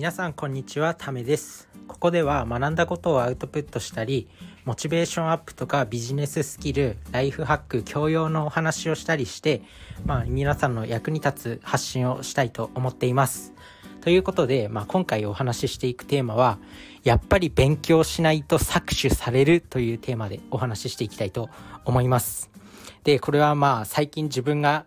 皆さんこんにちはためです。ここでは学んだことをアウトプットしたりモチベーションアップとかビジネススキルライフハック教養のお話をしたりしてまあ皆さんの役に立つ発信をしたいと思っています。ということで、まあ、今回お話ししていくテーマはやっぱり勉強しないと搾取されるというテーマでお話ししていきたいと思います。でこれはまあ最近自分が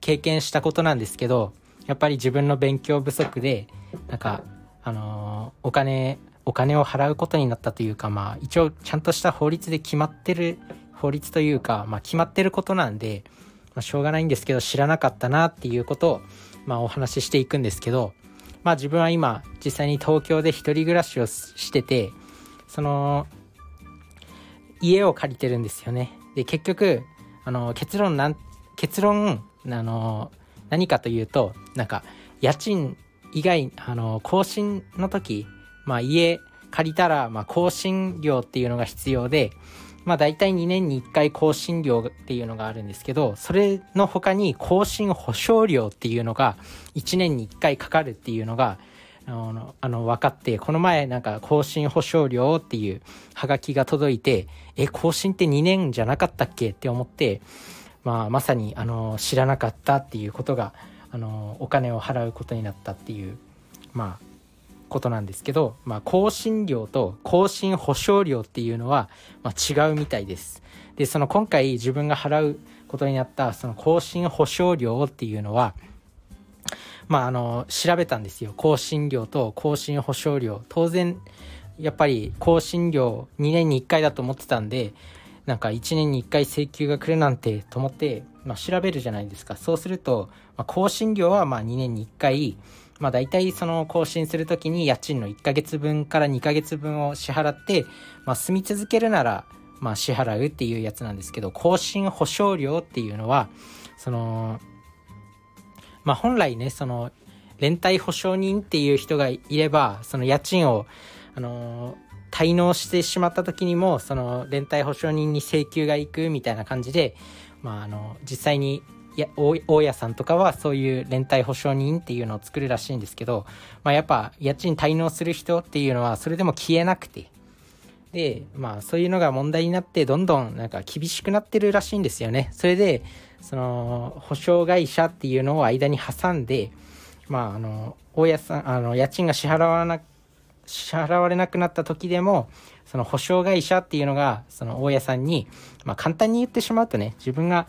経験したことなんですけどやっぱり自分の勉強不足でなんかあの、お金お金を払うことになったというかまあ一応ちゃんとした法律で決まってる法律というか、まあ、決まってることなんで、まあ、しょうがないんですけど知らなかったなっていうことを、まあ、お話ししていくんですけど、まあ、自分は今実際に東京で一人暮らしをしててその家を借りてるんですよね。で結局あの結論なん結論あの何かというとなんか家賃以外あの更新の時、まあ、家借りたら、まあ、更新料っていうのが必要で、まあ、大体2年に1回更新料っていうのがあるんですけどそれの他に更新保証料っていうのが1年に1回かかるっていうのがあのあの分かってこの前なんか更新保証料っていうハガキが届いてえ更新って2年じゃなかったっけって思ってまあ、まさにあの知らなかったっていうことがあのお金を払うことになったっていうまあことなんですけど、まあ、更新料と更新保証料っていうのは、まあ、違うみたいです。でその今回自分が払うことになったその更新保証料っていうのはまああの調べたんですよ更新料と更新保証料当然やっぱり更新料2年に1回だと思ってたんでなんか1年に1回請求が来るなんてと思って、まあ、調べるじゃないですか。そうすると、まあ、更新料はまあ2年に1回、まあ大体その更新するときに家賃の1ヶ月分から2ヶ月分を支払って、まあ住み続けるなら、まあ支払うっていうやつなんですけど、更新保証料っていうのは、その、まあ本来ね、その、連帯保証人っていう人がいれば、その家賃を、あの滞納してしまった時にもその連帯保証人に請求が行くみたいな感じで、まあ、あの実際にや大家さんとかはそういう連帯保証人っていうのを作るらしいんですけど、まあ、やっぱ家賃滞納する人っていうのはそれでも消えなくて。でまあそういうのが問題になってどんどんなんか厳しくなってるらしいんですよね。それでその保証会社っていうのを間に挟んでまああの大家さんあの家賃が支払わな支払われなくなった時でもその保証会社っていうのがその大家さんに、まあ、簡単に言ってしまうとね自分が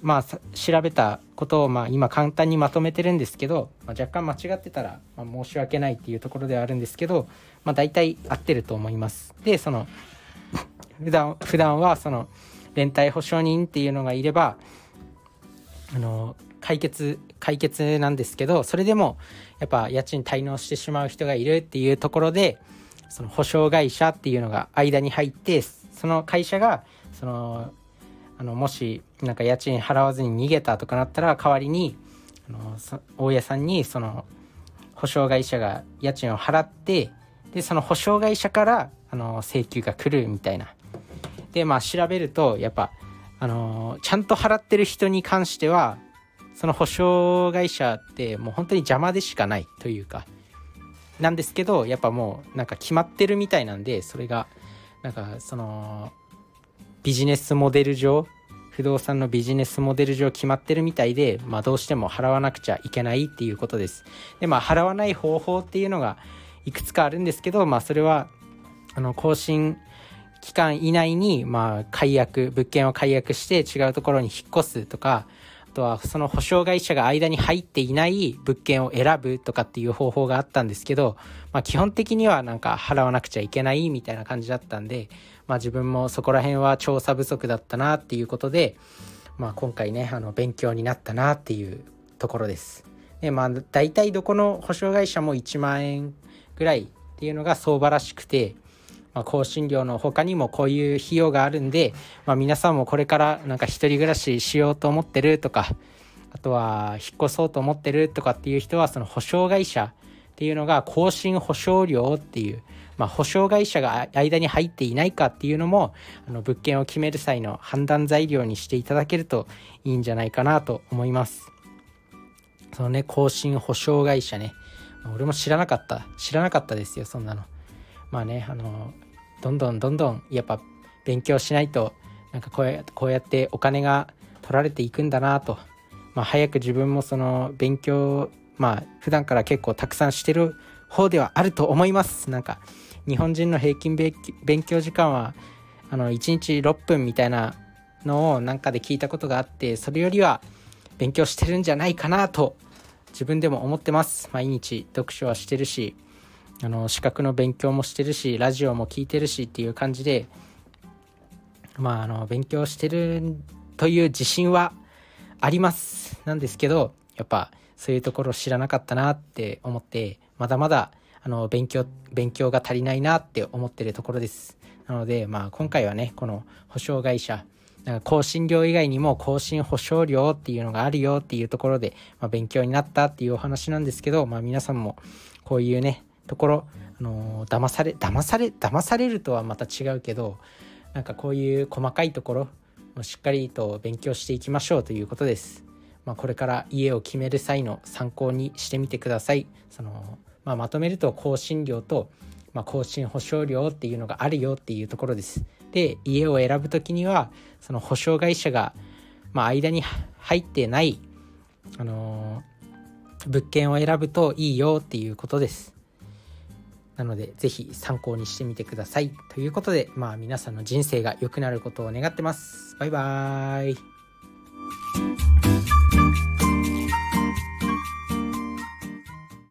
まあ調べたことをまあ今簡単にまとめてるんですけど、まあ、若干間違ってたらま申し訳ないっていうところではあるんですけど、まあ、大体合ってると思います。でその普段普段はその連帯保証人っていうのがいればあの解決解決なんですけどそれでもやっぱ家賃滞納してしまう人がいるっていうところでその保証会社っていうのが間に入ってその会社がそのあのもしなんか家賃払わずに逃げたとかなったら代わりにあの大家さんにその保証会社が家賃を払ってでその保証会社からあの請求が来るみたいな。でまあ調べるとやっぱあのちゃんと払ってる人に関してはその保証会社ってもう本当に邪魔でしかないというかなんですけどやっぱもうなんか決まってるみたいなんでそれがなんかそのビジネスモデル上不動産のビジネスモデル上決まってるみたいで、まあ、どうしても払わなくちゃいけないっていうことです。でまあ払わない方法っていうのがいくつかあるんですけど、まあ、それはあの更新期間以内にまあ解約物件を解約して違うところに引っ越すとかとはその保証会社が間に入っていない物件を選ぶとかっていう方法があったんですけど、まあ、基本的にはなんか払わなくちゃいけないみたいな感じだったんで、まあ、自分もそこら辺は調査不足だったなっていうことで、まあ、今回ねあの勉強になったなっていうところです。でまあ大体どこの保証会社も1万円ぐらいっていうのが相場らしくてまあ、更新料の他にもこういう費用があるんで、まあ、皆さんもこれからなんか一人暮らししようと思ってるとかあとは引っ越そうと思ってるとかっていう人はその保証会社っていうのが更新保証料っていう、まあ、保証会社が間に入っていないかっていうのもあの物件を決める際の判断材料にしていただけるといいんじゃないかなと思います。そのね更新保証会社ね。俺も知らなかった。知らなかったですよそんなの。まあねあのどんどんどんどんやっぱ勉強しないとなんかこうやこうやってお金が取られていくんだなと、まあ、早く自分もその勉強まあ普段から結構たくさんしてる方ではあると思います。なんか日本人の平均勉強時間はあの1日6分みたいなのをなんかで聞いたことがあってそれよりは勉強してるんじゃないかなと自分でも思ってます。毎日読書はしてるしあの資格の勉強もしてるしラジオも聞いてるしっていう感じでまああの勉強してるという自信はありますなんですけどやっぱそういうところ知らなかったなって思ってまだまだあの勉強勉強が足りないなって思ってるところです。なのでまあ今回はねこの保証会社なんか更新料以外にも更新保証料っていうのがあるよっていうところで、まあ、勉強になったっていうお話なんですけど、まあ、皆さんもこういうねところ、あのー、騙され騙され騙されるとはまた違うけどなんかこういう細かいところもしっかりと勉強していきましょうということです。まあ、これから家を決める際の参考にしてみてください。そのまあ、まとめると更新料と、まあ、更新保証料っていうのがあるよっていうところです。で家を選ぶ時にはその保証会社が、まあ、間に入ってない、あのー、物件を選ぶといいよっていうことです。なので、ぜひ参考にしてみてください。ということで、まあ皆さんの人生が良くなることを願ってます。バイバーイ。